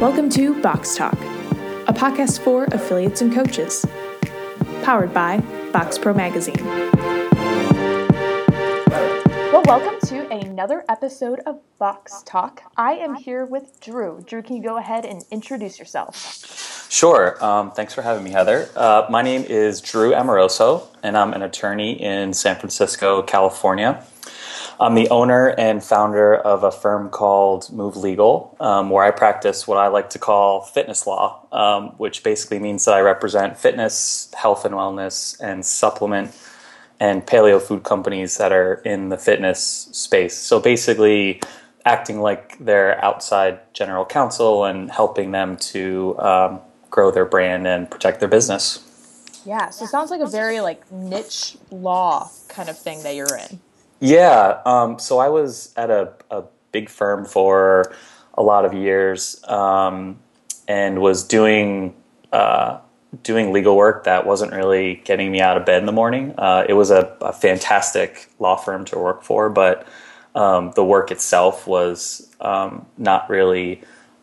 Welcome to Box Talk, a podcast for affiliates and coaches, powered by Box Pro Magazine. Well, welcome to another episode of Box Talk. I am here with Drew. Drew, can you go ahead and introduce yourself? Sure. Um, thanks for having me, Heather. Uh, my name is Drew Amoroso, and I'm an attorney in San Francisco, California. I'm the owner and founder of a firm called Move Legal, um, where I practice what I like to call fitness law, um, which basically means that I represent fitness, health and wellness, and supplement and paleo food companies that are in the fitness space. So basically, acting like their outside general counsel and helping them to um, grow their brand and protect their business. Yeah, so it sounds like a very like niche law kind of thing that you're in. Yeah. Um, so I was at a, a, big firm for a lot of years um, and was doing uh, doing legal work that wasn't really getting me out of bed in the morning. Uh, it was a, a, fantastic law firm to work for, but um, the work itself was um, not really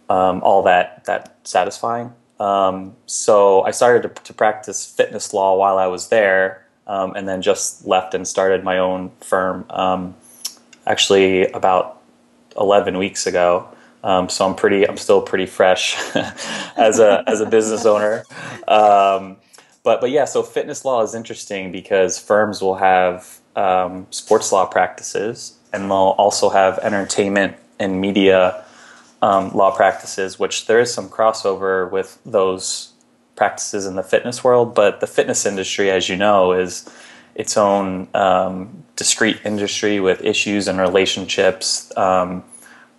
um, all that that satisfying. Um, so I started to, to practice fitness law while I was there um, and then just left and started my own firm um, actually about 11 weeks ago. Um, so I'm pretty, I'm still pretty fresh as a as a business owner. Um, but but yeah, so fitness law is interesting because firms will have um, sports law practices, and they'll also have entertainment and media um, law practices, which there is some crossover with those practices in the fitness world, but the fitness industry, as you know, is its own um, discrete industry with issues and relationships um,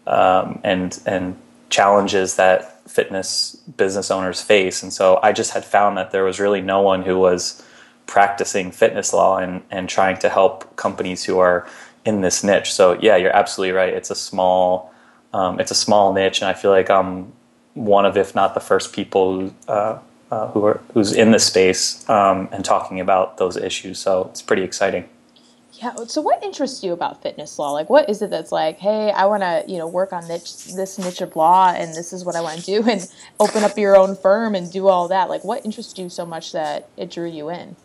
um, and and challenges that fitness business owners face. And so I just had found that there was really no one who was practicing fitness law and, and trying to help companies who are in this niche. So yeah, you're absolutely right. It's a small um, it's a small niche, and I feel like I'm one of, if not the first people uh, uh, who are who's in the space um, and talking about those issues. So it's pretty exciting. Yeah. So what interests you about fitness law? Like, what is it that's like, hey, I want to you know work on niche, this niche of law, and this is what I want to do, and open up your own firm and do all that. Like, what interests you so much that it drew you in?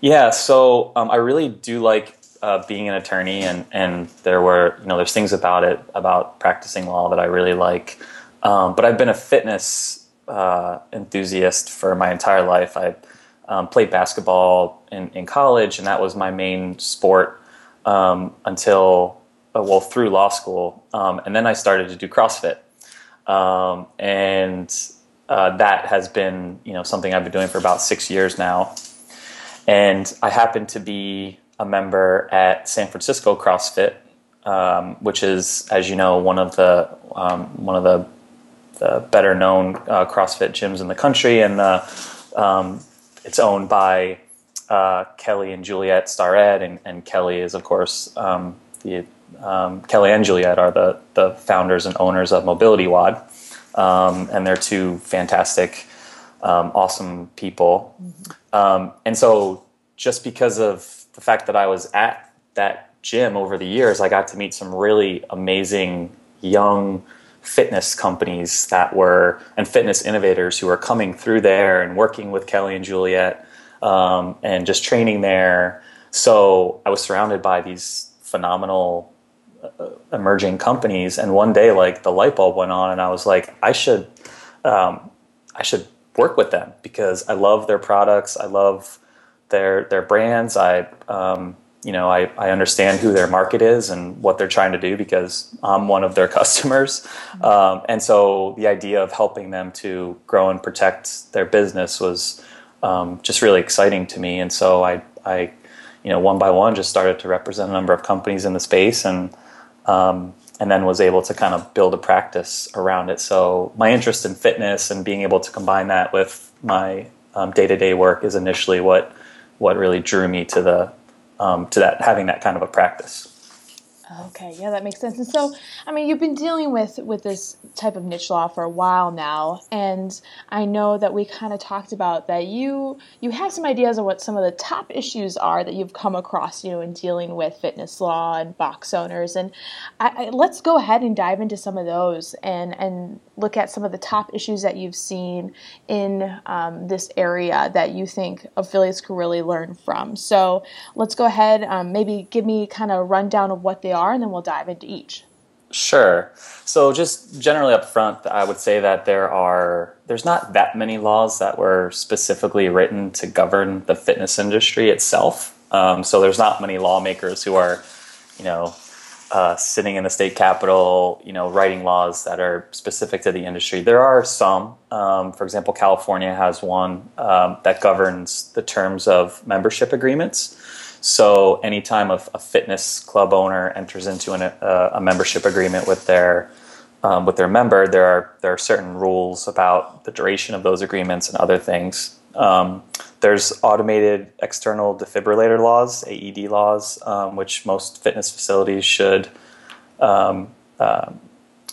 Yeah. So um, I really do like uh, being an attorney, and and there were you know there's things about it about practicing law that I really like. Um, but I've been a fitness uh, enthusiast for my entire life. I um, played basketball in, in, college, and that was my main sport um, until, uh, well, through law school. Um, and then I started to do CrossFit. Um, and uh, that has been, you know, something I've been doing for about six years now. And I happen to be a member at San Francisco CrossFit, um, which is, as you know, one of the um, one of the the better known uh, CrossFit gyms in the country, and uh, um, it's owned by uh, Kelly and Juliet Starrett, and, and, Kelly is of course um, the um, Kelly and Juliet are the the founders and owners of Mobility WOD, um, and they're two fantastic, um, awesome people, mm-hmm. and so just because of the fact that I was at that gym over the years, I got to meet some really amazing young fitness companies that were and fitness innovators who were coming through there and working with Kelly and Juliet um, and just training there. So I was surrounded by these phenomenal uh, emerging companies, and one day, like the light bulb went on, and I was like, I should, um, I should work with them because I love their products, I love their their brands. I um, you know, I, I understand who their market is and what they're trying to do because I'm one of their customers. Um, and so the idea of helping them to grow and protect their business was um, just really exciting to me. And so I, I, you know, one by one just started to represent a number of companies in the space and, um, and then was able to kind of build a practice around it. So my interest in fitness and being able to combine that with my day to day work is initially what, what really drew me to the um, to that having that kind of a practice. Okay, yeah, that makes sense. And so, I mean, you've been dealing with with this type of niche law for a while now, and I know that we kind of talked about that you you have some ideas of what some of the top issues are that you've come across, you know, in dealing with fitness law and box owners. And I, I, let's go ahead and dive into some of those and and look at some of the top issues that you've seen in um, this area that you think affiliates could really learn from. So let's go ahead, um, maybe give me kind of a rundown of what they are, and then we'll dive into each. Sure. So just generally up front, I would say that there are there's not that many laws that were specifically written to govern the fitness industry itself. Um, so there's not many lawmakers who are, you know, uh, sitting in the state capitol, you know, writing laws that are specific to the industry. There are some. Um, for example, California has one um, that governs the terms of membership agreements. So anytime a, a fitness club owner enters into an, uh, a membership agreement with their um, with their member, there are there are certain rules about the duration of those agreements and other things. Um, there's automated external defibrillator laws, AED laws, um, which most fitness facilities should um, uh,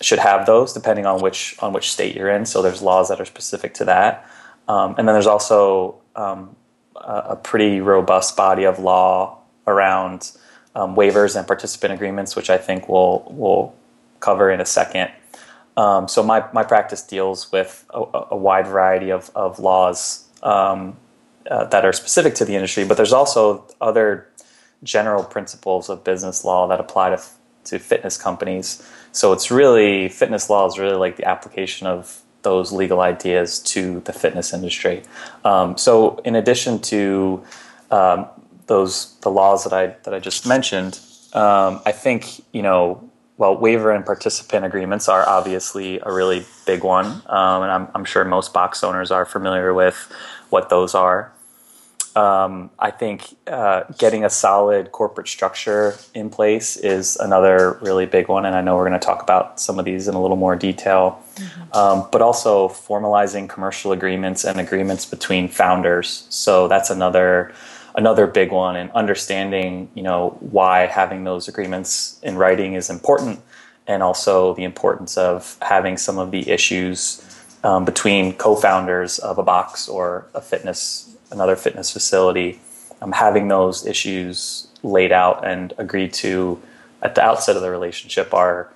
should have those, depending on which on which state you're in. So there's laws that are specific to that, um, and then there's also um, a pretty robust body of law around waivers and participant agreements, which I think we'll we'll cover in a second. So my, my practice deals with a, a wide variety of, of laws um, uh, that are specific to the industry, but there's also other general principles of business law that apply to, to fitness companies. So it's really fitness law is really like the application of those legal ideas to the fitness industry. Um, so, in addition to um, those the laws that I that I just mentioned, um, I think you know. Well, waiver and participant agreements are obviously a really big one, um, and I'm, I'm sure most box owners are familiar with what those are. Um, I think uh, getting a solid corporate structure in place is another really big one, and I know we're going to talk about some of these in a little more detail. Mm-hmm. Um, but also formalizing commercial agreements and agreements between founders. So that's another another big one, and understanding you know why having those agreements in writing is important, and also the importance of having some of the issues um, between co-founders of a box or a fitness another fitness facility, um, having those issues laid out and agreed to at the outset of the relationship are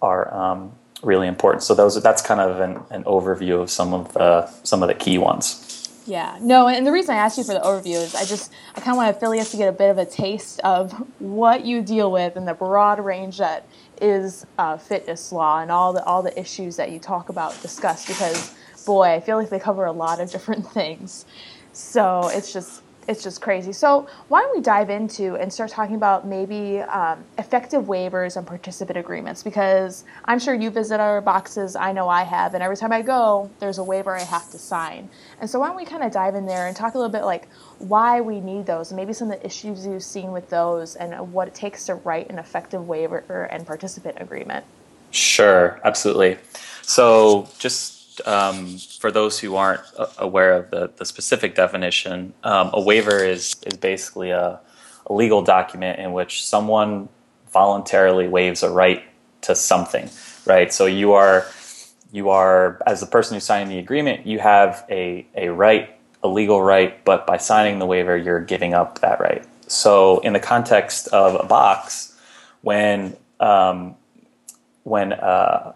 are um, really important. So those that's kind of an, an overview of some of the some of the key ones. Yeah, no, and the reason I asked you for the overview is I just I kind of want affiliates to get a bit of a taste of what you deal with and the broad range that is uh, fitness law and all the all the issues that you talk about discuss because boy I feel like they cover a lot of different things. So it's just it's just crazy. So why don't we dive into and start talking about maybe um, effective waivers and participant agreements? Because I'm sure you visit our boxes. I know I have, and every time I go, there's a waiver I have to sign. And so why don't we kind of dive in there and talk a little bit like why we need those, and maybe some of the issues you've seen with those, and what it takes to write an effective waiver and participant agreement. Sure, absolutely. So just um, for those who aren't aware of the, the specific definition, um, a waiver is, is basically a, a, legal document in which someone voluntarily waives a right to something, right? So you are, you are as the person who's signing the agreement, you have a, a right, a legal right, but by signing the waiver, you're giving up that right. So in the context of a box, when um, when uh,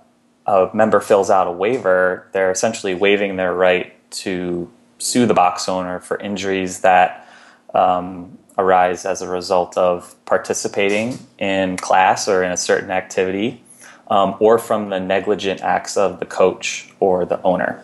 a member fills out a waiver, they're essentially waiving their right to sue the box owner for injuries that um, arise as a result of participating in class or in a certain activity, um, or from the negligent acts of the coach or the owner.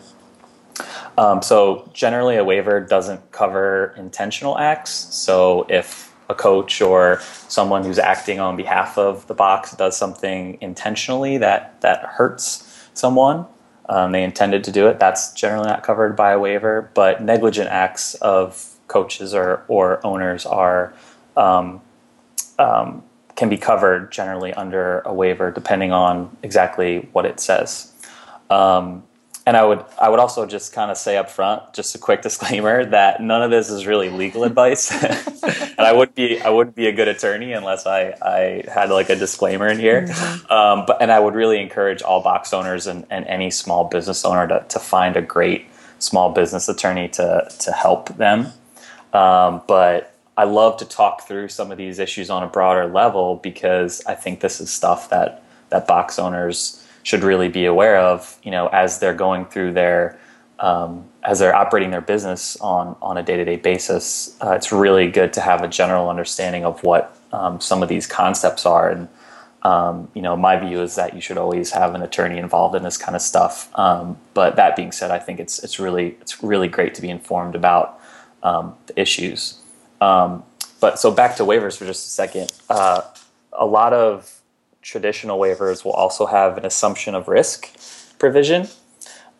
Um, so, generally, a waiver doesn't cover intentional acts. So, if a coach or someone who's acting on behalf of the box does something intentionally that that hurts someone, um, they intended to do it. That's generally not covered by a waiver. But negligent acts of coaches or or owners are um, um, can be covered generally under a waiver, depending on exactly what it says. Um, and I would I would also just kind of say up front, just a quick disclaimer that none of this is really legal advice, and I would be I wouldn't be a good attorney unless I, I had like a disclaimer in here. Mm-hmm. Um, but and I would really encourage all box owners and, and any small business owner to, to find a great small business attorney to to help them. Um, but I love to talk through some of these issues on a broader level because I think this is stuff that that box owners should really be aware of, you know, as they're going through their um, as they're operating their business on on a day to day basis. Uh, it's really good to have a general understanding of what um, some of these concepts are. And um, you know, my view is that you should always have an attorney involved in this kind of stuff. Um, but that being said, I think it's it's really it's really great to be informed about um, the issues. Um, but so back to waivers for just a second. Uh, a lot of traditional waivers will also have an assumption of risk provision.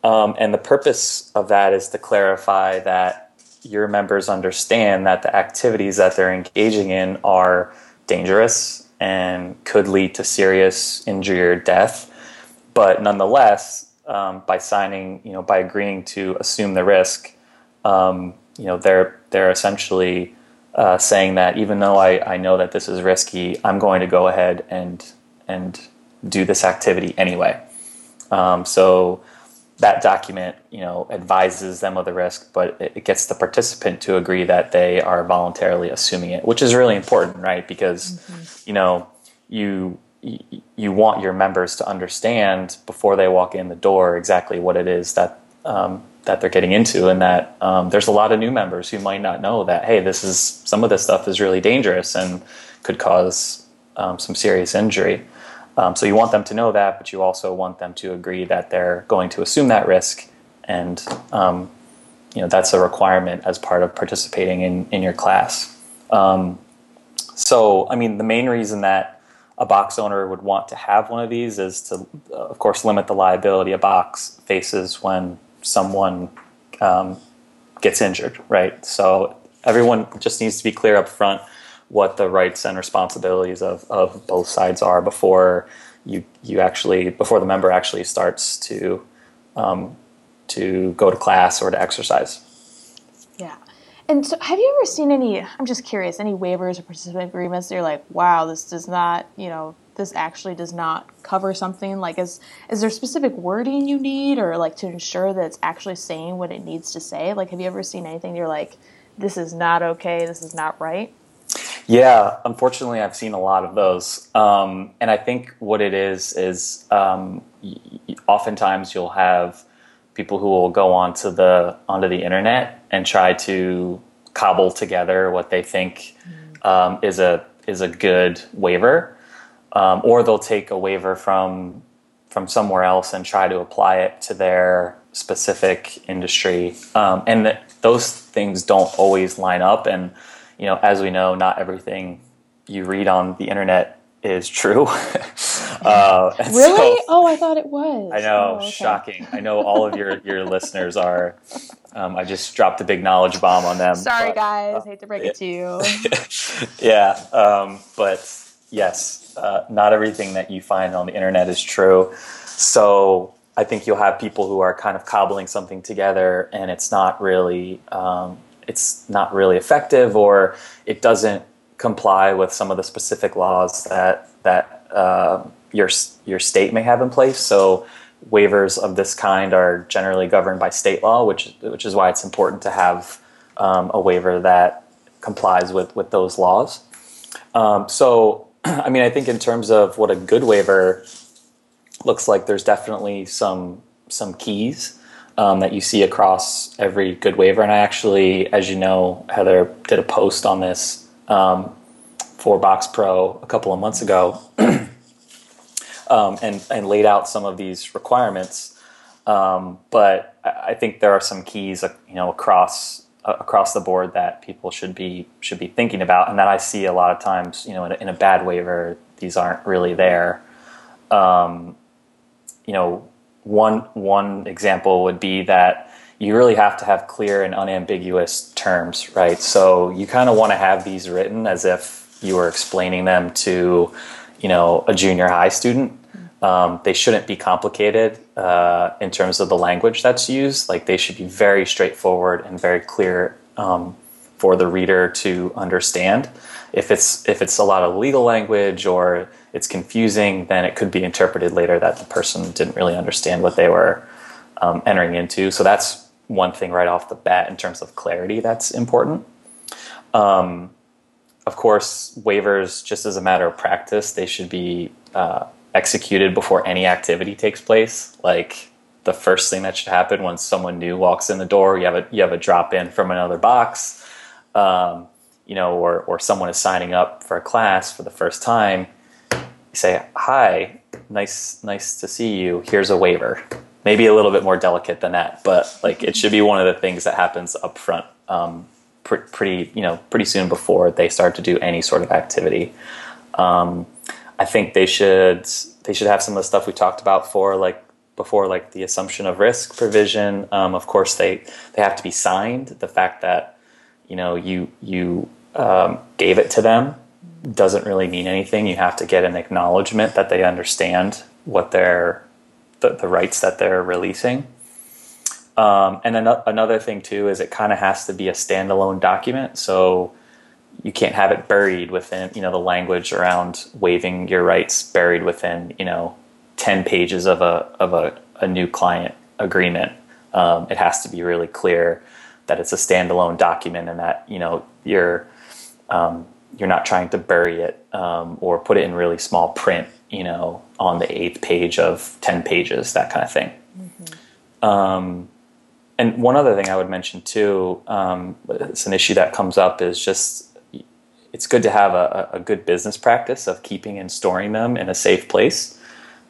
Um, and the purpose of that is to clarify that your members understand that the activities that they're engaging in are dangerous and could lead to serious injury or death. But nonetheless, um, by signing, you know, by agreeing to assume the risk, um, you know, they're they're essentially uh, saying that even though I, I know that this is risky, I'm going to go ahead and and do this activity anyway. Um, so that document, you know, advises them of the risk, but it, gets the participant to agree that they are voluntarily assuming it, which is really important, right? Because mm-hmm. you know you you want your members to understand before they walk in the door exactly what it is that um, that they're getting into, and that um, there's a lot of new members who might not know that hey, this is some of this stuff is really dangerous and could cause um, some serious injury. Um, so you want them to know that, but you also want them to agree that they're going to assume that risk, and um, you know that's a requirement as part of participating in in your class. Um, so, I mean, the main reason that a box owner would want to have one of these is to, uh, of course, limit the liability a box faces when someone um, gets injured, right? So everyone just needs to be clear up front what the rights and responsibilities of, of both sides are before you you actually before the member actually starts to um, to go to class or to exercise. Yeah. And so have you ever seen any I'm just curious, any waivers or participant agreements that you're like, wow, this does not, you know, this actually does not cover something? Like is is there specific wording you need or like to ensure that it's actually saying what it needs to say? Like have you ever seen anything you're like, this is not okay, this is not right? Yeah, unfortunately, I've seen a lot of those, um, and I think what it is is um, y- oftentimes you'll have people who will go onto the onto the internet and try to cobble together what they think mm. um, is a is a good waiver, um, or they'll take a waiver from from somewhere else and try to apply it to their specific industry, um, and th- those things don't always line up. And you know, as we know, not everything you read on the internet is true. uh, really? So, oh, I thought it was. I know, oh, okay. shocking. I know all of your your listeners are. Um, I just dropped a big knowledge bomb on them. Sorry, but, guys. Uh, Hate to break it to you. yeah, um, but yes, uh, not everything that you find on the internet is true. So I think you'll have people who are kind of cobbling something together, and it's not really um, it's not really effective or it doesn't comply with some of the specific laws that that uh, your your state may have in place. So waivers of this kind are generally governed by state law, which which is why it's important to have um, a waiver that complies with with those laws. Um, so, I mean, I think in terms of what a good waiver looks like, there's definitely some some keys um, that you see across every good waiver. And I actually, as you know, Heather did a post on this um, for Box Pro a couple of months ago, um, and and laid out some of these requirements. Um, but I think there are some keys, uh, you know, across uh, across the board that people should be should be thinking about, and that I see a lot of times, you know, in a, in a bad waiver, these aren't really there. Um, you know, one one example would be that you really have to have clear and unambiguous terms, right? So you kind of want to have these written as if you were explaining them to, you know, a junior high student. Um, they shouldn't be complicated uh, in terms of the language that's used. Like they should be very straightforward and very clear um, for the reader to understand. If it's if it's a lot of legal language or it's confusing, then it could be interpreted later that the person didn't really understand what they were um, entering into. So that's one thing right off the bat in terms of clarity that's important. Um, of course, waivers, just as a matter of practice, they should be uh, executed before any activity takes place. Like the first thing that should happen when someone new walks in the door, you have a you have a drop in from another box, um, you know, or or someone is signing up for a class for the first time. Say, "Hi, nice nice to see you. Here's a waiver." Maybe a little bit more delicate than that, but like it should be one of the things that happens up front. Um, pretty you know pretty soon before they start to do any sort of activity. Um, I think they should they should have some of the stuff we talked about for like before, like the assumption of risk provision. Um, of course, they they have to be signed. The fact that you know you you um, gave it to them doesn't really mean anything. You have to get an acknowledgement that they understand what they're the, the rights that they're releasing. Um, and then another thing too is it kind of has to be a standalone document. So you can't have it buried within, you know, the language around waiving your rights buried within, you know, 10 pages of a, of a, a new client agreement. Um, it has to be really clear that it's a standalone document and that, you know, you're, um, you're not trying to bury it um, or put it in really small print, you know, on the eighth page of 10 pages, that kind of thing. Mm-hmm. Um, and one other thing I would mention too, um, it's an issue that comes up is just it's good to have a, a, good business practice of keeping and storing them in a safe place.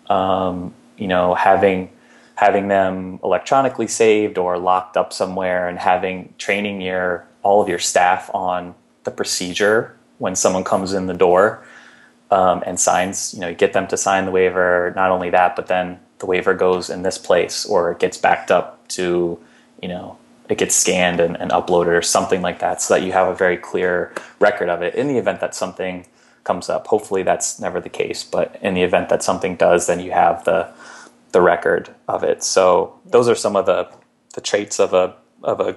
Um, you know, having having them electronically saved or locked up somewhere, and having training your all of your staff on the procedure when someone comes in the door um, and signs. You know, you get them to sign the waiver. Not only that, but then the waiver goes in this place, or it gets backed up to you know it gets scanned and, and, uploaded or something like that so that you have a very clear record of it in the event that something comes up hopefully that's never the case but in the event that something does then you have the the record of it so those are some of the the traits of a of a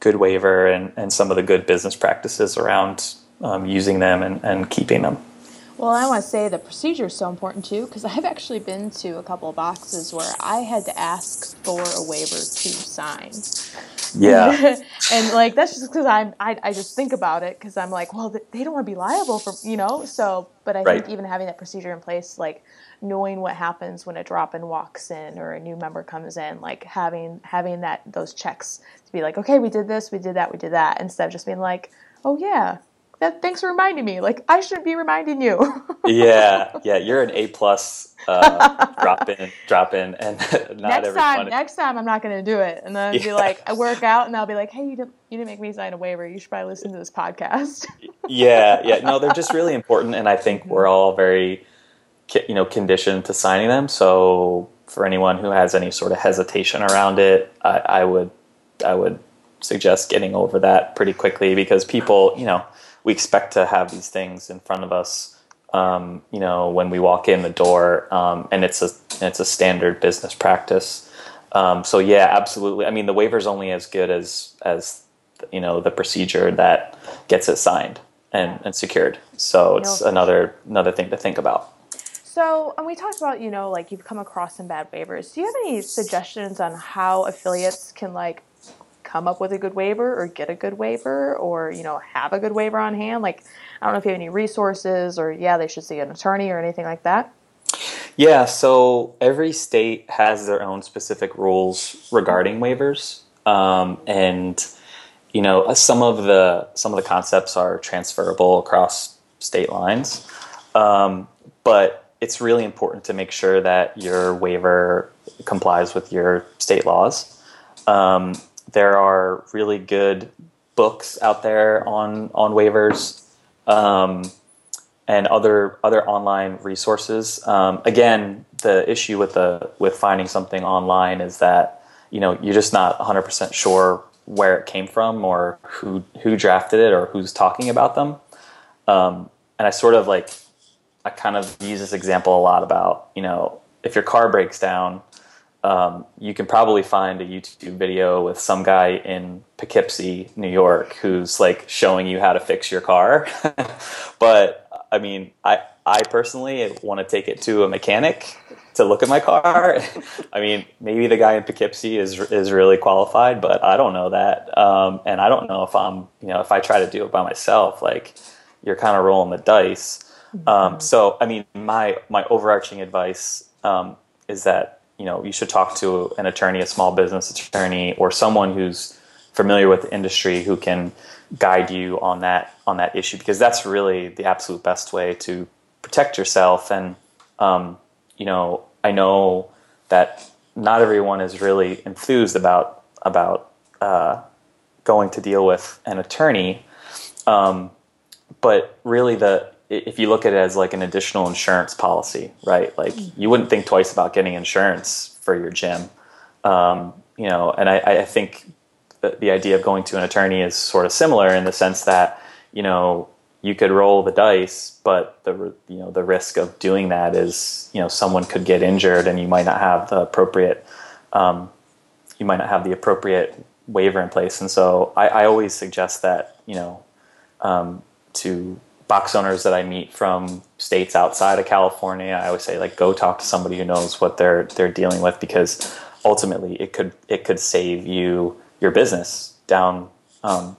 good waiver and, and some of the good business practices around um, using them and, and keeping them well, I want to say the procedure is so important too because I've actually been to a couple of boxes where I had to ask for a waiver to sign. Yeah, and like that's just because I'm I, I just think about it because I'm like, well, they don't want to be liable for you know. So, but I right. think even having that procedure in place, like knowing what happens when a drop in walks in or a new member comes in, like having having that those checks to be like, okay, we did this, we did that, we did that, instead of just being like, oh yeah, that, thanks for reminding me. Like I shouldn't be reminding you. yeah, yeah, you're an A plus uh, drop in, drop in, and not next time. Next time, I'm not going to do it, and then yeah. be like, I work out, and I'll be like, Hey, you didn't, you didn't make me sign a waiver. You should probably listen to this podcast. yeah, yeah, no, they're just really important, and I think we're all very, you know, conditioned to signing them. So for anyone who has any sort of hesitation around it, I, I would, I would suggest getting over that pretty quickly because people, you know we expect to have these things in front of us, um, you know, when we walk in the door, um, and it's a it's a standard business practice. Um, so yeah, absolutely. I mean, the waiver is only as good as as you know the procedure that gets it signed and, and secured. So it's no. another another thing to think about. So, and we talked about, you know, like you've come across some bad waivers. Do you have any suggestions on how affiliates can like come up with a good waiver or get a good waiver or you know have a good waiver on hand. Like i don't know if you have any resources or yeah they should see an attorney or anything like that. Yeah so every state has their own specific rules regarding waivers. Um, and you know some of the some of the concepts are transferable across state lines. Um, but it's really important to make sure that your waiver complies with your state laws. Um, there are really good books out there on on waivers um, and other other online resources. Um, again, the issue with the with finding something online is that you know you're just not 100 percent sure where it came from or who who drafted it or who's talking about them. Um, and I sort of like I kind of use this example a lot about you know if your car breaks down, um, you can probably find a YouTube video with some guy in Poughkeepsie, New York, who's like showing you how to fix your car. but I mean, I I personally want to take it to a mechanic to look at my car. I mean, maybe the guy in Poughkeepsie is is really qualified, but I don't know that, um, and I don't know if I'm you know if I try to do it by myself, like you're kind of rolling the dice. Mm-hmm. Um, so I mean, my my overarching advice um, is that you know you should talk to an attorney, a small business attorney, or someone who's familiar with the industry who can guide you on that on that issue because that's really the absolute best way to protect yourself. And um, you know I know that not everyone is really enthused about about uh, going to deal with an attorney. Um, but really the if you look at it as like an additional insurance policy, right? Like mm. you wouldn't think twice about getting insurance for your gym, um, you know. And I, I think the, the idea of going to an attorney is sort of similar in the sense that you know you could roll the dice, but the you know the risk of doing that is you know someone could get injured and you might not have the appropriate um, you might not have the appropriate waiver in place. And so I, I always suggest that you know um, to box owners that I meet from states outside of California, I always say like go talk to somebody who knows what they're they're dealing with because ultimately it could it could save you your business down um,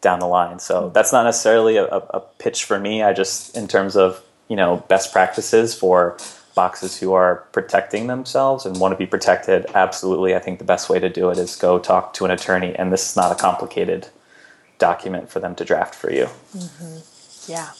down the line. So that's not necessarily a, a, pitch for me. I just in terms of you know best practices for boxes who are protecting themselves and want to be protected. Absolutely, I think the best way to do it is go talk to an attorney, and this is not a complicated document for them to draft for you. Mm-hmm. Yeah.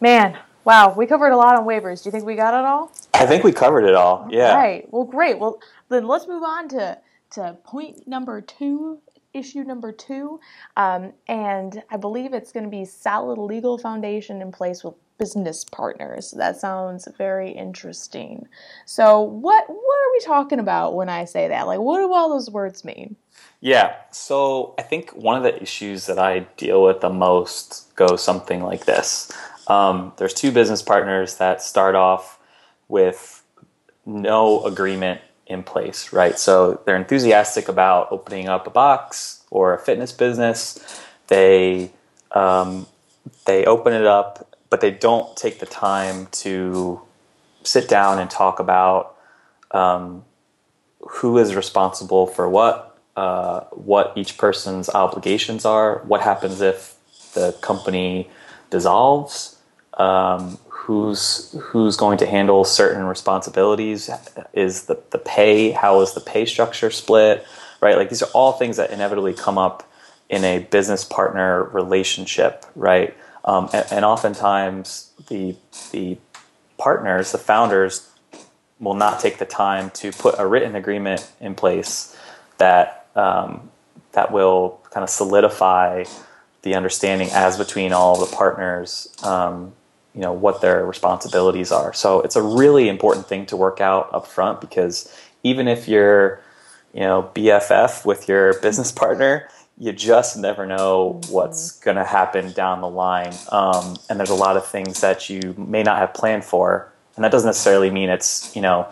Man, wow, we covered a lot on waivers. Do you think we got it all? I think we covered it all. Yeah. Right. Well, great. Well, then let's move on to to point number two, issue number two, um, and I believe it's going to be solid legal foundation in place with business partners. That sounds very interesting. So, what what are we talking about when I say that? Like, what do all those words mean? Yeah. So I think one of the issues that I deal with the most goes something like this. Um, there's two business partners that start off with no agreement in place, right? So they're enthusiastic about opening up a box or a fitness business. They um, they open it up, but they don't take the time to sit down and talk about um, who is responsible for what, uh, what each person's obligations are, what happens if the company dissolves, um, who's who's going to handle certain responsibilities, is the, the pay, how is the pay structure split, right? Like these are all things that inevitably come up in a business partner relationship, right? Um, and, and oftentimes the the partners, the founders, will not take the time to put a written agreement in place that um, that will kind of solidify the understanding as between all the partners, um, you know, what their responsibilities are. So it's a really important thing to work out up front because even if you're, you know, BFF with your business partner, you just never know what's going to happen down the line. Um, and there's a lot of things that you may not have planned for. And that doesn't necessarily mean it's, you know,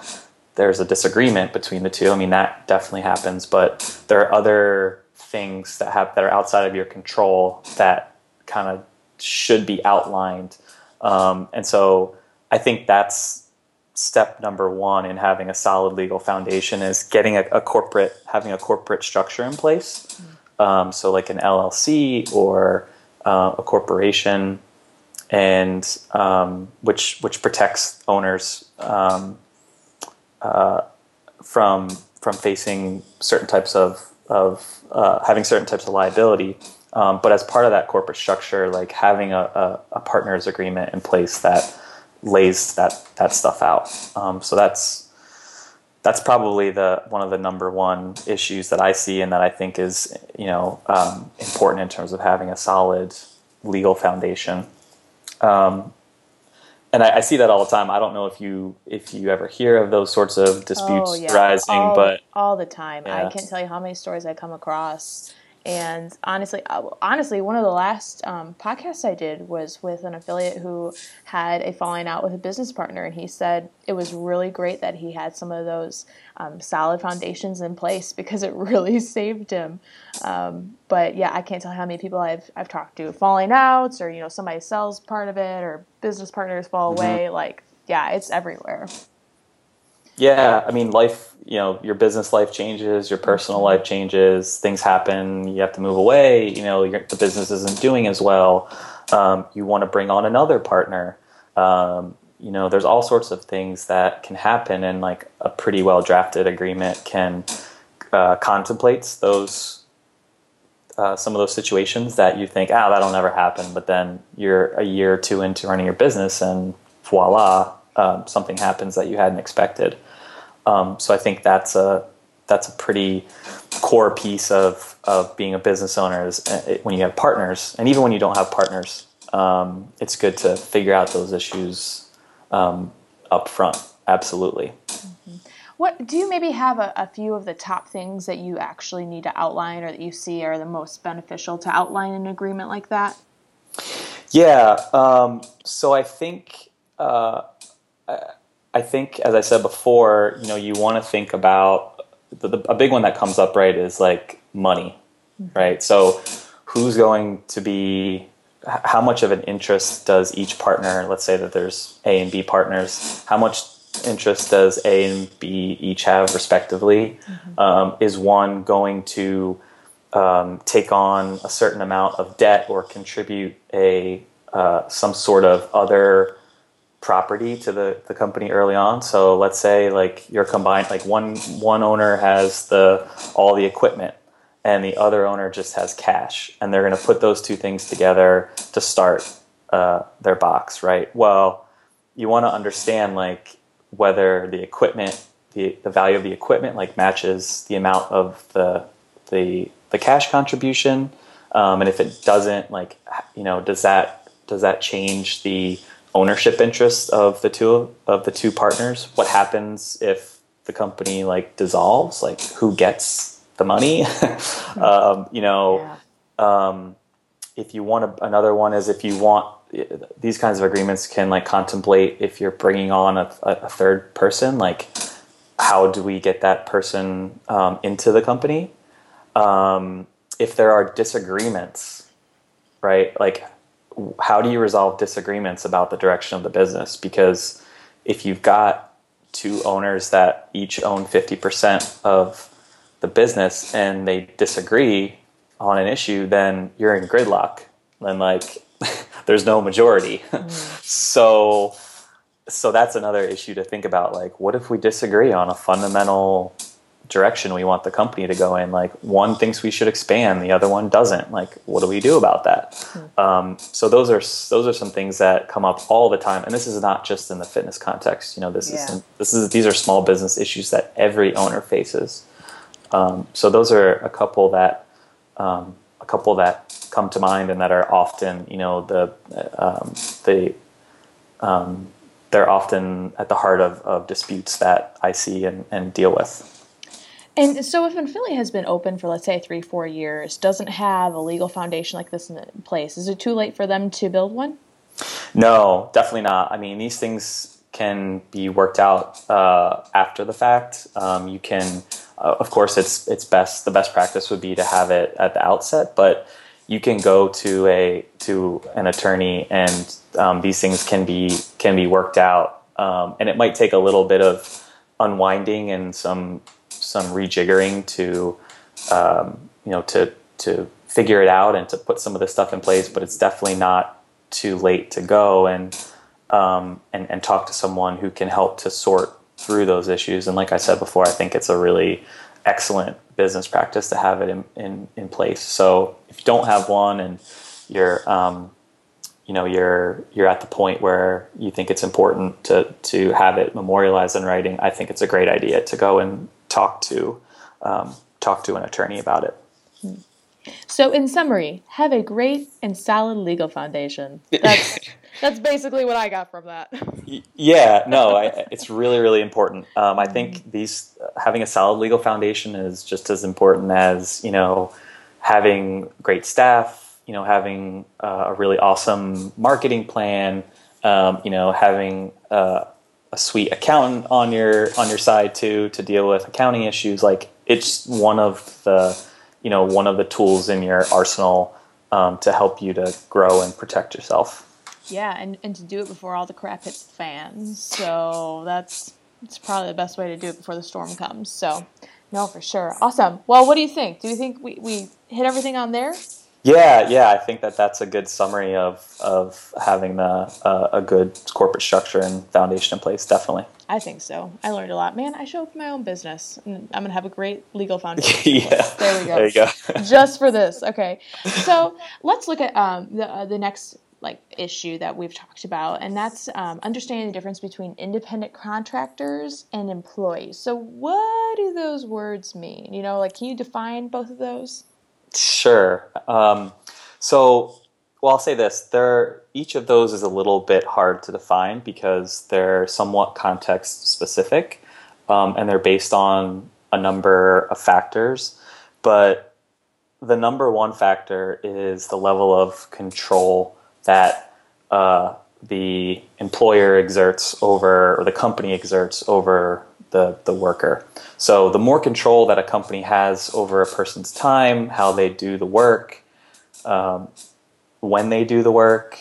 there's a disagreement between the two. I mean, that definitely happens, but there are other things that have that are outside of your control that kind of should be outlined. Um, and so I think that's step number one in having a solid legal foundation is getting a, a corporate having a corporate structure in place. Um, so like an LLC or uh, a corporation, and um, which which protects owners um, uh, from from facing certain types of of uh, having certain types of liability. Um, but as part of that corporate structure, like having a, a, a, partners agreement in place that lays that that stuff out. Um, so that's that's probably the one of the number one issues that I see and that I think is you know um, important in terms of having a solid legal foundation. Um, and I, I, see that all the time. I don't know if you if you ever hear of those sorts of disputes oh, yeah. rising, all, but all the time. Yeah. I can't tell you how many stories I come across And honestly, uh, honestly, one of the last um, podcasts I did was with an affiliate who had a falling out with a business partner, and he said it was really great that he had some of those um, solid foundations in place because it really saved him. Um, but yeah, I can't tell how many people I've I've talked to falling outs, or you know, somebody sells part of it, or business partners fall mm-hmm. away. Like, yeah, it's everywhere. Yeah, I mean, life, you know, your business life changes, your personal life changes, things happen, you have to move away, you know, the business isn't doing as well. Um, you want to bring on another partner. Um, you know, there's all sorts of things that can happen, and like a pretty well drafted agreement can uh, contemplates those uh, some of those situations that you think, ah, that'll never happen, but then you're a year or two into running your business, and voila, um, something happens that you hadn't expected. Um, so I think that's a that's a pretty core piece of of being a business owner is uh, when you have partners, and even when you don't have partners, um, it's good to figure out those issues um, up front. Absolutely. Mm-hmm. What do you maybe have a, a, few of the top things that you actually need to outline, or that you see are the most beneficial to outline an agreement like that? Yeah. Um, so I think. Uh, I think, as I said before, you know, you want to think about the, the, a big one that comes up, right, is like money, mm-hmm. right? So, who's going to be, how much of an interest does each partner, let's say that there's A and B partners, how much interest does A and B each have, respectively? Mm-hmm. Um, is one going to um, take on a certain amount of debt or contribute a uh, some sort of other property to the, the company early on. So let's say like you're combined, like one one owner has the all the equipment, and the other owner just has cash, and they're going to put those two things together to start uh, their box, right? Well, you want to understand like whether the equipment, the the value of the equipment, like matches the amount of the the the cash contribution, um, and if it doesn't, like you know, does that does that change the ownership interest of the two of the two partners. What happens if the company like dissolves? Like who gets the money? um, you know, yeah. um, if you want a, another one is if you want these kinds of agreements can like contemplate if you're bringing on a, a third person, like how do we get that person um, into the company? Um, if there are disagreements, right? Like how do you resolve disagreements about the direction of the business? Because if you've got two owners that each own 50% of the business and they disagree on an issue, then you're in gridlock. And like there's no majority. Mm. so so that's another issue to think about. Like, what if we disagree on a fundamental direction we want the company to go in. Like one thinks we should expand, the other one doesn't. Like what do we do about that? Mm-hmm. Um, so those are those are some things that come up all the time, and this is not just in the fitness context. You know, this yeah. is this is these are small business issues that every owner faces. Um, so those are a couple that um, a couple that come to mind and that are often you know the um, the um, they're often at the heart of, of disputes that I see and, and deal with. And so, if an affiliate has been open for, let's say, three, four years, doesn't have a legal foundation like this in place, is it too late for them to build one? No, definitely not. I mean, these things can be worked out uh, after the fact. Um, you can, uh, of course, it's it's best. The best practice would be to have it at the outset, but you can go to a to an attorney, and um, these things can be can be worked out. Um, and it might take a little bit of unwinding and some some rejiggering to um, you know to to figure it out and to put some of this stuff in place. But it's definitely not too late to go and um, and and talk to someone who can help to sort through those issues. And like I said before, I think it's a really excellent business practice to have it in, in, in place. So if you don't have one and you're um, you know you're you're at the point where you think it's important to to have it memorialized in writing, I think it's a great idea to go and talk to um, talk to an attorney about it. So, in summary, have a great and solid legal foundation. That's that's basically what I got from that. Yeah, no, I, it's really really important. Um, I think these having a solid legal foundation is just as important as you know having great staff, you know, having uh, a really awesome marketing plan, um, you know, having uh, a sweet accountant on your on your side too to deal with accounting issues. Like it's one of the you know one of the tools in your arsenal um, to help you to grow and protect yourself. Yeah, and, and to do it before all the crap hits the fan. So that's it's probably the best way to do it before the storm comes. So no, for sure. Awesome. Well, what do you think? Do you think we, we hit everything on there? Yeah, yeah, I think that that's a good summary of of having the uh, a good corporate structure and foundation in place. Definitely. I think so. I learned a lot. Man, I show up my own business, and I'm gonna have a great legal foundation. yeah. There we go. There you go. Just for this, okay. So let's look at um, the uh, the next like issue that we've talked about, and that's um, understanding the difference between independent contractors and employees. So, what do those words mean? You know, like, can you define both of those? Sure. Um, so, well, I'll say this: there, each of those is a little bit hard to define because they're somewhat context specific, um, and they're based on a number of factors. But the number one factor is the level of control that uh, the employer exerts over, or the company exerts over the, the worker. So the more control that a company has over a person's time, how they do the work, um, when they do the work,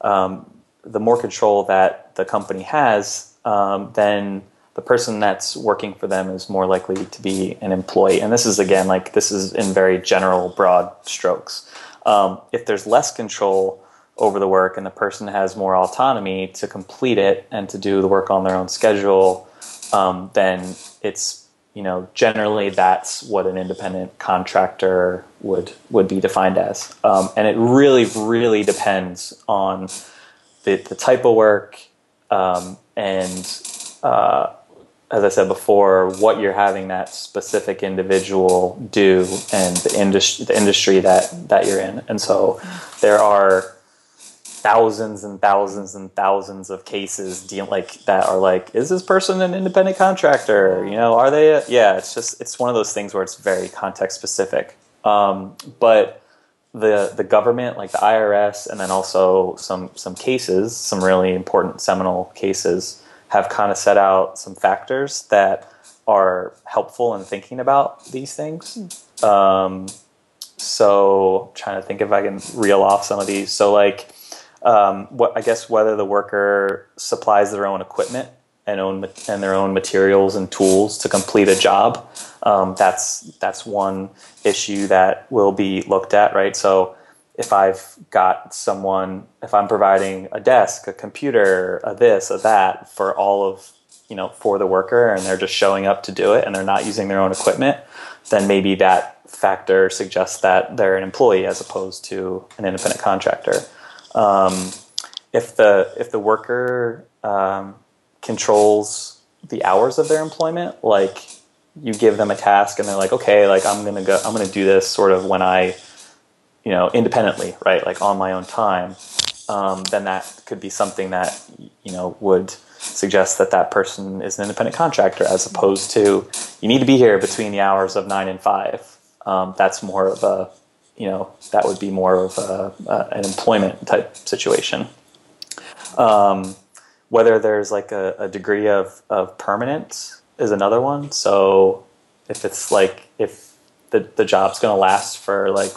um, the more control that the company has, um, then the person that's working for them is more likely to be an employee. And this is again like this is in very general, broad strokes. Um, if there's less control over the work and the person has more autonomy to complete it and to do the work on their own schedule, um, then it's you know generally that's what an independent contractor would would be defined as, um, and it really really depends on the, the type of work um, and uh, as I said before, what you're having that specific individual do and the industry the industry that that you're in, and so there are thousands and thousands and thousands of cases deal like that are like is this person an independent contractor? You know are they a, yeah it's just it's one of those things where it's very context specific. Um, but the the government like the IRS and then also some some cases some really important seminal cases have kind of set out some factors that are helpful in thinking about these things. Um, so trying to think if I can reel off some of these. So like um, what I guess whether the worker supplies their own equipment and own and their own materials and tools to complete a job. Um, that's that's one issue that will be looked at, right? So if I've got someone, if I'm providing a desk, a computer, a this, a that for all of you know for the worker, and they're just showing up to do it, and they're not using their own equipment, then maybe that factor suggests that they're an employee as opposed to an independent contractor. Um, if the if the worker um, controls the hours of their employment, like you give them a task and they're like, okay, like I'm gonna go, I'm gonna do this sort of when I, you know, independently, right, like on my own time. Um, then that could be something that you know would suggest that that person is an independent contractor, as opposed to you need to be here between the hours of nine and five. Um, that's more of a you know that would be more of a, a, an employment type situation. Um, whether there's like a, a, degree of, of permanence is another one. So if it's like if the, the job's going to last for like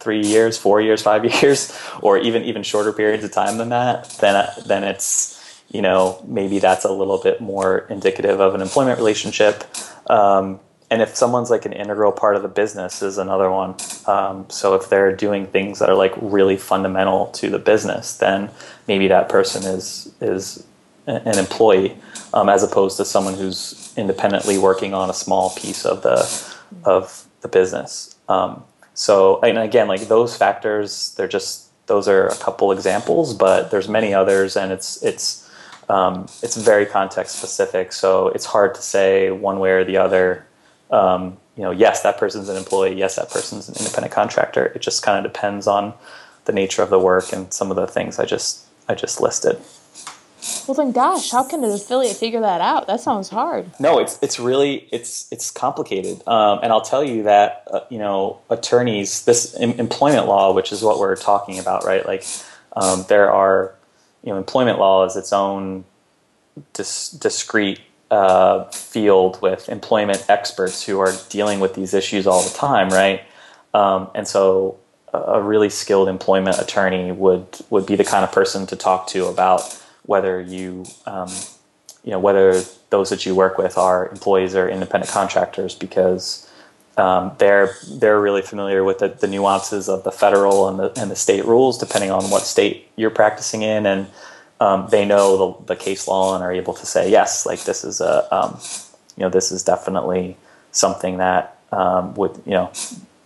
three years, four years, five years, or even even shorter periods of time than that, then then it's you know maybe that's a little bit more indicative of an employment relationship. Um, and if someone's like an integral part of the business is another one um, so if they're doing things that are like really fundamental to the business then maybe that person is is an employee um, as opposed to someone who's independently working on a small piece of the of the business. Um, so and again like those factors they're just those are a couple examples but there's many others and it's it's um, it's very context specific so it's hard to say one way or the other um, you know, yes, that person's an employee. Yes, that person's an independent contractor. It just kind of depends on the nature of the work and some of the things I just I just listed. Well then, gosh, how can an affiliate figure that out? That sounds hard. No, it's it's really it's it's complicated, um, and I'll tell you that uh, you know attorneys, this em- employment law, which is what we're talking about, right? Like um, there are you know employment law is its own dis- discrete uh, field with employment experts who are dealing with these issues all the time, right? Um, and so a really skilled employment attorney would would be the kind of person to talk to about whether you um, you know whether those that you work with are employees or independent contractors because um, they're they're really familiar with the, the, nuances of the federal and the and the state rules depending on what state you're practicing in and um, they know the, the, case law and are able to say yes like this is a um, you know this is definitely something that um, would you know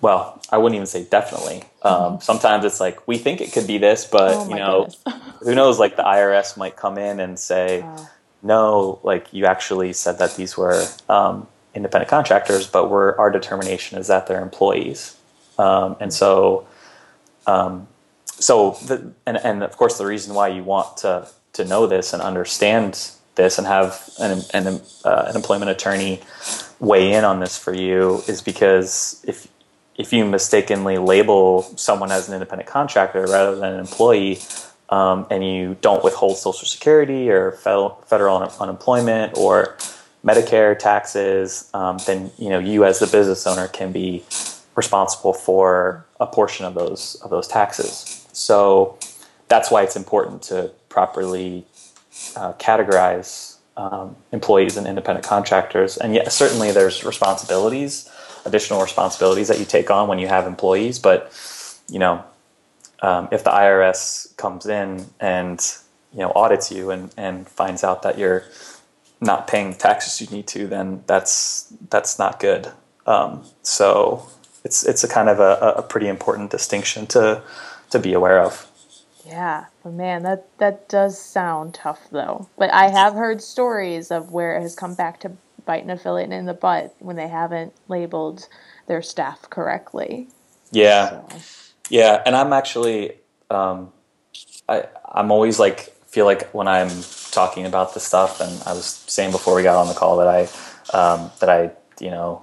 well, I wouldn't even say definitely. Um, mm-hmm. Sometimes it's like we think it could be this, but oh, you know, who knows? Like the IRS might come in and say, no, like you actually said that these were um, independent contractors, but we're, our determination is that they're employees, um, and so, um, so the, and and of course the reason why you want to to know this and understand this and have an an, uh, an employment attorney weigh in on this for you is because if if you mistakenly label someone as an independent contractor rather than an employee, um, and you don't withhold Social Security or federal, un- unemployment or Medicare taxes, um, then you know you as the business owner can be responsible for a portion of those of those taxes. So that's why it's important to properly uh, categorize um, employees and independent contractors. And yet, certainly, there's responsibilities additional responsibilities that you take on when you have employees. But you know, um, if the IRS comes in and you know audits you and, and finds out that you're not paying taxes you need to, then that's that's not good. Um, so it's it's a kind of a, a pretty important distinction to to be aware of. Yeah, but man, that that does sound tough though. But I have heard stories of where it has come back to bite an affiliate in the butt when they haven't labeled their staff correctly. Yeah, so. yeah, and I'm actually, um, I I'm always like feel like when I'm talking about this stuff, and I was saying before we got on the call that I um, that I you know.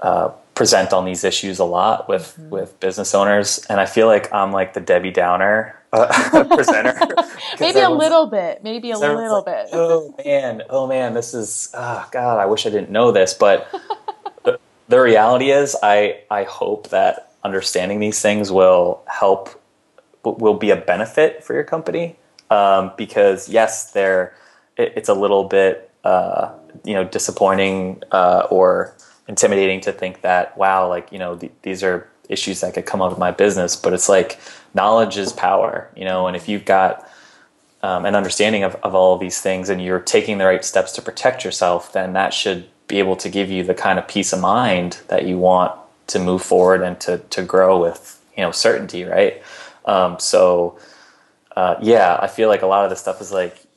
Uh, present on these issues a lot with mm-hmm. with business owners. And i feel like i'm like the debbie downer uh, presenter. Maybe a little bit maybe a little like, bit. Oh man oh man this is oh god i wish i didn't know this. But the, the reality is i i hope that understanding these things will help will be a benefit for your company. Um, because yes they're it, it's a little bit uh, you know disappointing uh, or intimidating to think that wow like you know th- these are issues that could come up with my business but it's like knowledge is power you know and if you've got um, an understanding of, of all of these things and you're taking the right steps to protect yourself then that should be able to give you the kind of peace of mind that you want to move forward and to, to grow with you know certainty right? Um, so uh, yeah i feel like a lot of this stuff is like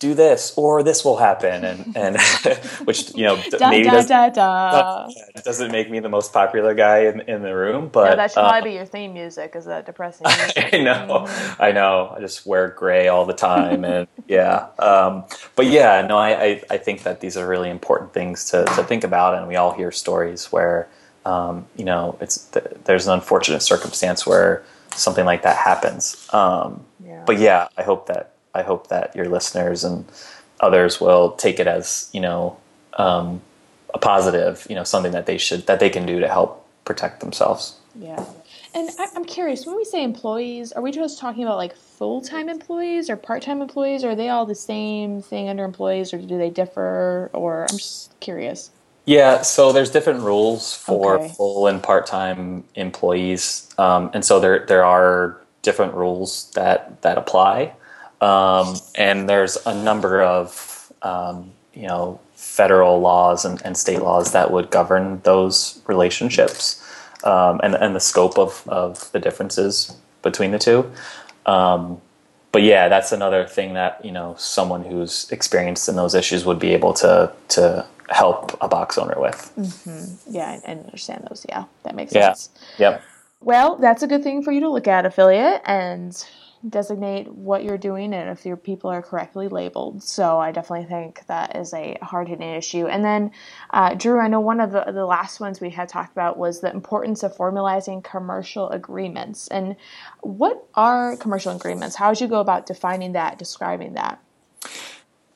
do this or this will happen and and which you know da, maybe da, doesn't, da, doesn't make me the most popular guy in, in the room but yeah, that should uh, probably be your theme music is that depressing music. i know mm-hmm. i know i just wear gray all the time and yeah um, but yeah no I, I, I think that these are really important things to, to think about and we all hear stories where um, you know it's there's an unfortunate circumstance where something like that happens um, yeah. but yeah i hope that I hope that your listeners and others will take it as you know um, a positive, you know, something that they should that they can do to help protect themselves. Yeah. And I'm curious, when we say employees, are we just talking about like full time employees or part time employees? Or are they all the same thing under employees or do they differ? Or I'm just curious. Yeah, so there's different rules for okay. full and part time employees. Um, and so there, there are different rules that, that apply. Um, and there's a number of um, you know federal laws and, and, state laws that would govern those relationships um, and, and the scope of, of the differences between the two. Um, but yeah, that's another thing that you know someone who's experienced in those issues would be able to to help a box owner with. Mm-hmm. Yeah, and understand those. Yeah, that makes yeah. sense. Yep. Well, that's a good thing for you to look at, affiliate, and designate what you're doing and if your people are correctly labeled. So I definitely think that is a hard hitting issue. And then, uh, Drew, I know one of the, the last ones we had talked about was the importance of formalizing commercial agreements. And what are commercial agreements? How would you go about defining that, describing that?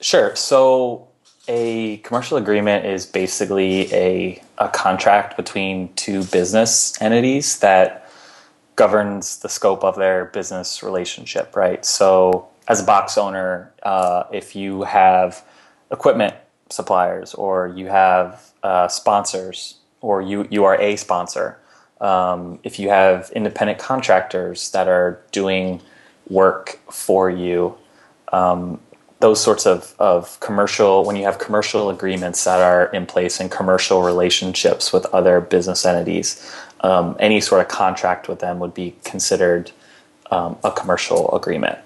Sure. So a commercial agreement is basically a, a contract between two business entities that governs the scope of their business relationship, right? So, as a box owner, uh, if you have equipment suppliers or you have uh, sponsors or you, you are a sponsor, um, if you have independent contractors that are doing work for you, um, those sorts of, of commercial, when you have commercial agreements that are in place and commercial relationships with other business entities, um, any sort of contract with them would be considered um, a commercial agreement.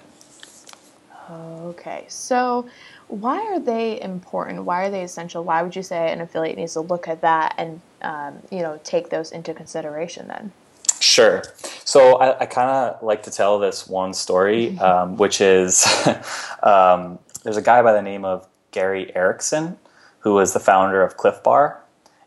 Okay, so why are they important? Why are they essential? Why would you say an affiliate needs to look at that and um, you know take those into consideration then? Sure. So I, I kind of like to tell this one story, mm-hmm. um, which is um, there's a guy by the name of Gary Erickson who was the founder of Clif Bar,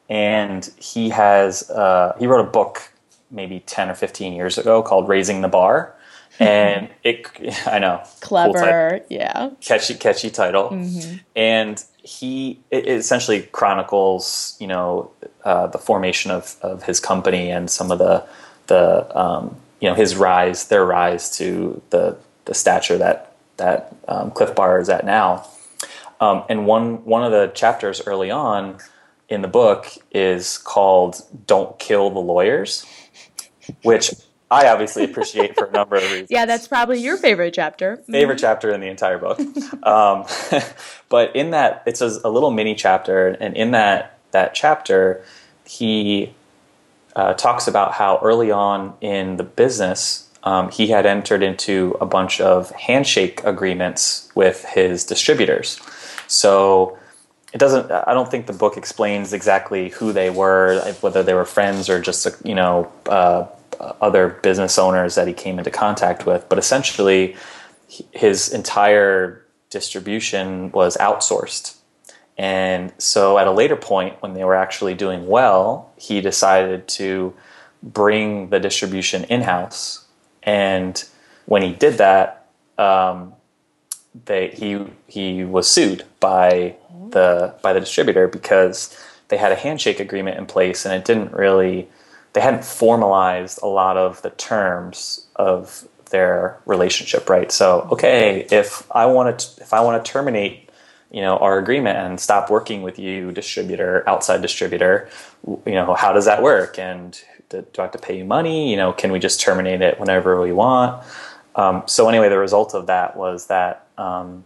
and he has uh, he wrote a book maybe 10 or 15 years ago called raising the bar. And it i know clever cool yeah. Catchy catchy title. Mm-hmm. and he it essentially chronicles you know uh, the formation of, of his company and some of the the um, you know his rise their rise to the the stature that that um, clif bar is at now. Um, and one one of the chapters early on in the book is called Don't Kill the Lawyers, which I obviously appreciate for a number of reasons. Yeah, that's probably your favorite chapter. Favorite mm-hmm. chapter in the entire book. um, but in that, it's a, a, little mini chapter, and in that that chapter, he uh, talks about how early on in the business, um, he had entered into a bunch of handshake agreements with his distributors. So it doesn't i don't think the book explains exactly who they were whether they were friends or just you know uh, other business owners that he came into contact with. But essentially his entire distribution was outsourced. And so at a later point when they were actually doing well he decided to bring the distribution in-house. And when he did that um, they he he was sued by the by the distributor because they had a handshake agreement in place and it didn't really they hadn't formalized a lot of the terms of their relationship right? So okay if i want to if i want to terminate you know our agreement and stop working with you distributor outside distributor you know how does that work? And do i have to pay you money? You know can we just terminate it whenever we want? Um, so anyway the result of that was that um,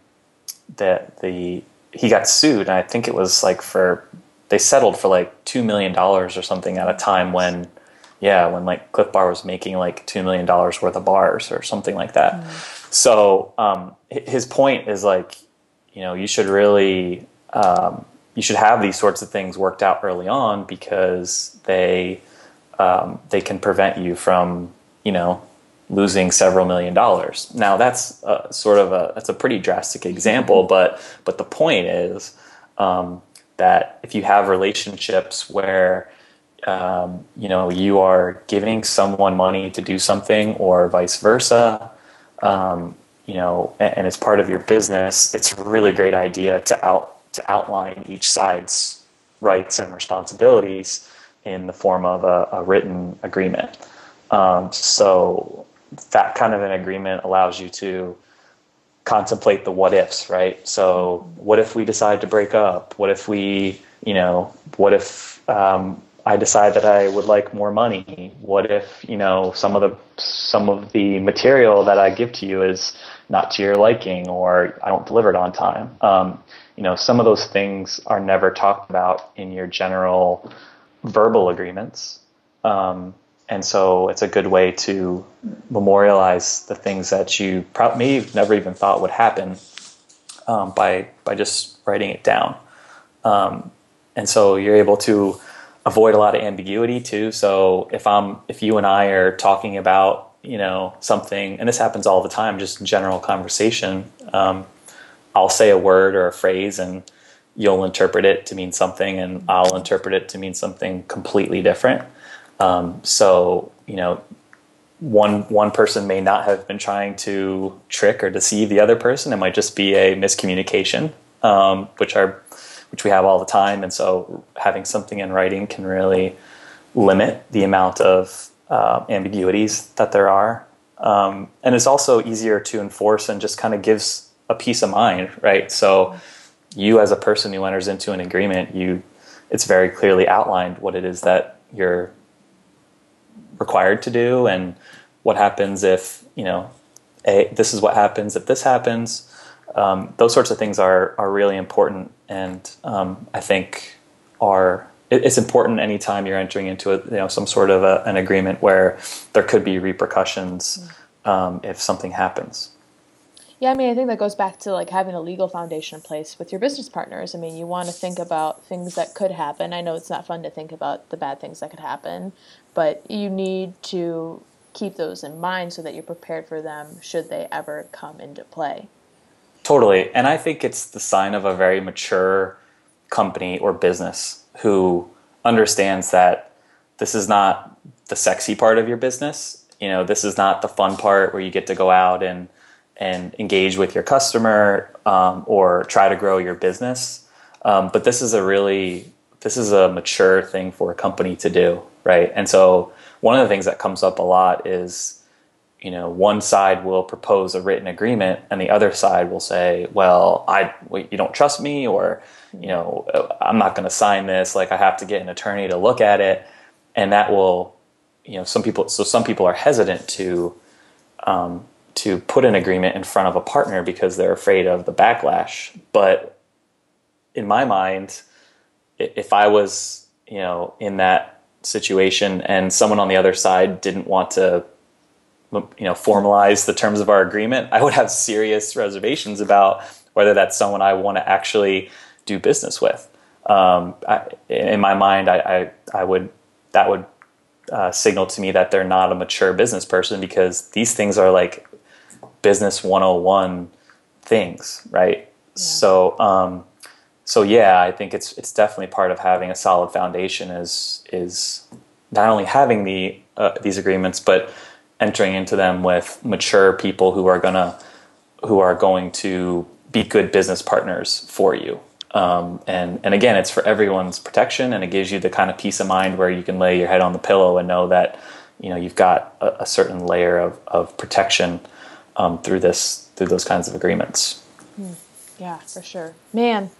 that the he got sued, and I think it was like for they settled for like two million dollars or something at a time when, yeah, when like Clif Bar was making like two million dollars worth of bars or something like that. Mm. So um, his point is like, you know, you should really um, you should have these sorts of things worked out early on because they um, they can prevent you from you know losing several million dollars. Now that's a, sort of a that's a pretty drastic example, but but the point is um, that if you have relationships where um, you know you are giving someone money to do something or vice versa, um, you know, and, and, it's part of your business, it's a really great idea to out to outline each side's rights and responsibilities in the form of a, a written agreement. Um, so that kind of an agreement allows you to contemplate the what ifs, right? So, what if we decide to break up? What if we, you know, what if um, I decide that I would like more money? What if, you know, some of the some of the material that I give to you is not to your liking, or I don't deliver it on time? Um, you know, some of those things are never talked about in your general verbal agreements. Um, and so it's a good way to memorialize the things that you probably maybe never even thought would happen um, by by just writing it down. Um, and so you're able to avoid a lot of ambiguity too. So if I'm if you and I are talking about you know something, and this happens all the time, just general conversation. Um, I'll say a word or a phrase, and you'll interpret it to mean something, and I'll interpret it to mean something completely different. Um, so you know, one one person may not have been trying to trick or deceive the other person. It might just be a miscommunication, um, which are which we have all the time. And so, having something in writing can really limit the amount of uh, ambiguities that there are. Um, and it's also easier to enforce and just kind of gives a peace of mind, right? So, you as a person who enters into an agreement, you it's very clearly outlined what it is that you're required to do and what happens if you know a, this is what happens if this happens um, those sorts of things are are really important and um, I think are it's important anytime you're entering into a, you know some sort of a, an agreement where there could be repercussions um, if something happens. Yeah, I mean, I think that goes back to like having a legal foundation in place with your business partners. I mean, you want to think about things that could happen. I know it's not fun to think about the bad things that could happen, but you need to keep those in mind so that you're prepared for them should they ever come into play. Totally. And I think it's the sign of a very mature company or business who understands that this is not the sexy part of your business. You know, this is not the fun part where you get to go out and and engage with your customer um, or try to grow your business. Um, but this is a really this is a mature thing for a company to do, right? And so one of the things that comes up a lot is, you know, one side will propose a written agreement, and the other side will say, "Well, I you don't trust me, or you know, I'm not going to sign this. Like, I have to get an attorney to look at it," and that will, you know, some people. So some people are hesitant to. Um, to put an agreement in front of a partner because they're afraid of the backlash. But in my mind, if I was, you know, in that situation and someone on the other side didn't want to, you know, formalize the terms of our agreement, I would have serious reservations about whether that's someone I want to actually do business with. Um, I, in my mind, I, I, I would that would uh, signal to me that they're not a mature business person because these things are like business 101 things, right? Yeah. So, um, so yeah, I think it's it's definitely part of having a solid foundation is is not only having the uh, these agreements, but entering into them with mature people who are gonna who are going to be good business partners for you. Um, and and again, it's for everyone's protection, and it gives you the kind of peace of mind where you can lay your head on the pillow and know that you know you've got a, a certain layer of of protection um, through this through those kinds of agreements. Hmm. Yeah, for sure. Man,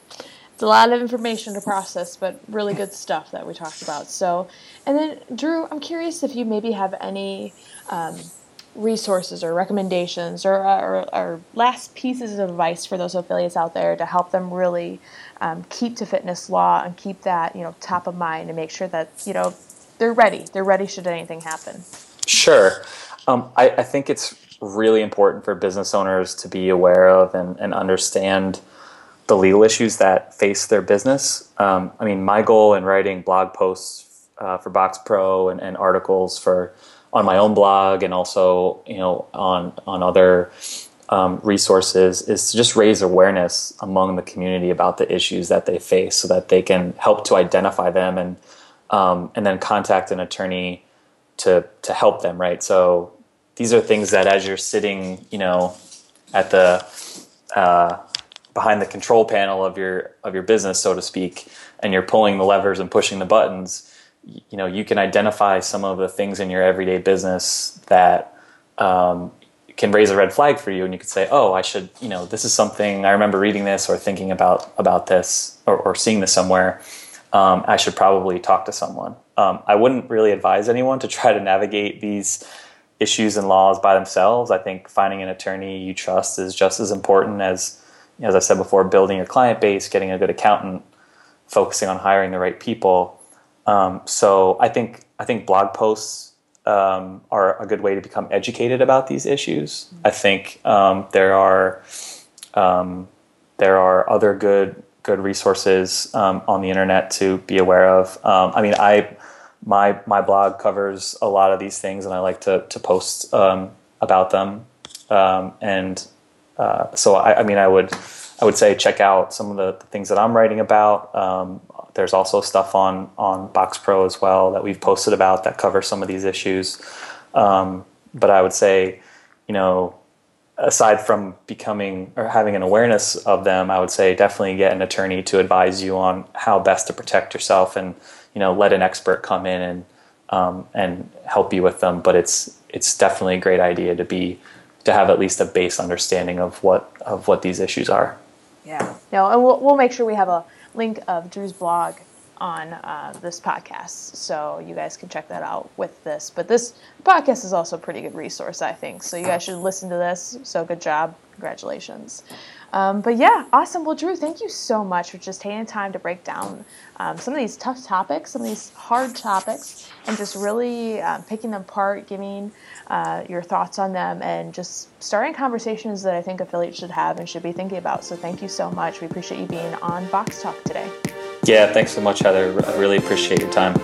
it's a lot of information to process, but really good stuff that we talked about. So, and then Drew, I'm curious if you maybe have any um, resources or recommendations or, or, or, last pieces of advice for those affiliates out there to help them really um, keep to fitness law and keep that you know top of mind and make sure that you know they're ready. They're ready should anything happen. Sure. Um, I, I think it's really important for business owners to be aware of and, and understand the legal issues that face their business. Um, I mean, my goal in writing blog posts uh, for Box Pro and, and, articles for on my own blog and also you know on on other um, resources is to just raise awareness among the community about the issues that they face, so that they can help to identify them and um, and then contact an attorney to to help them. Right, so these are things that as you're sitting, you know, at the uh, behind the control panel of your of your business, so to speak, and you're pulling the levers and pushing the buttons, you know, you can identify some of the things in your everyday business that um, can raise a red flag for you, and you could say, "Oh, I should," you know, this is something I remember reading this or thinking about about this or, or seeing this somewhere. Um, I should probably talk to someone. Um, I wouldn't really advise anyone to try to navigate these issues and laws by themselves. I think finding an attorney you trust is just as important as, as I said before, building your client base, getting a good accountant, focusing on hiring the right people. Um, so I think I think blog posts um, are a good way to become educated about these issues. I think um, there are um, there are other good good resources um, on the internet to be aware of. Um, I mean, I my my blog covers a lot of these things, and I like to to post about them. And uh, so, I, I, mean, I would I would say check out some of the, the things that I'm writing about. Um, there's also stuff on on Box Pro as well that we've posted about that cover some of these issues. Um, but I would say, you know, aside from becoming or having an awareness of them, I would say definitely get an attorney to advise you on how best to protect yourself, and you know, let an expert come in and um, and help you with them. But it's it's definitely a great idea to be to have at least a base understanding of what of what these issues are. Yeah. No, and we'll we'll make sure we have a link of Drew's blog on uh, this podcast, so you guys can check that out with this. But this podcast is also a pretty good resource, I think. So you guys should listen to this. So good job, congratulations. Um, but yeah, awesome. Well, Drew, thank you so much for just taking time to break down um, some of these tough topics, some of these hard topics, and just really um, picking them apart, giving uh, your thoughts on them, and just starting conversations that I think affiliates should have and should be thinking about. So thank you so much. We appreciate you being on Box Talk today. Yeah, thanks so much, Heather. I really appreciate your time.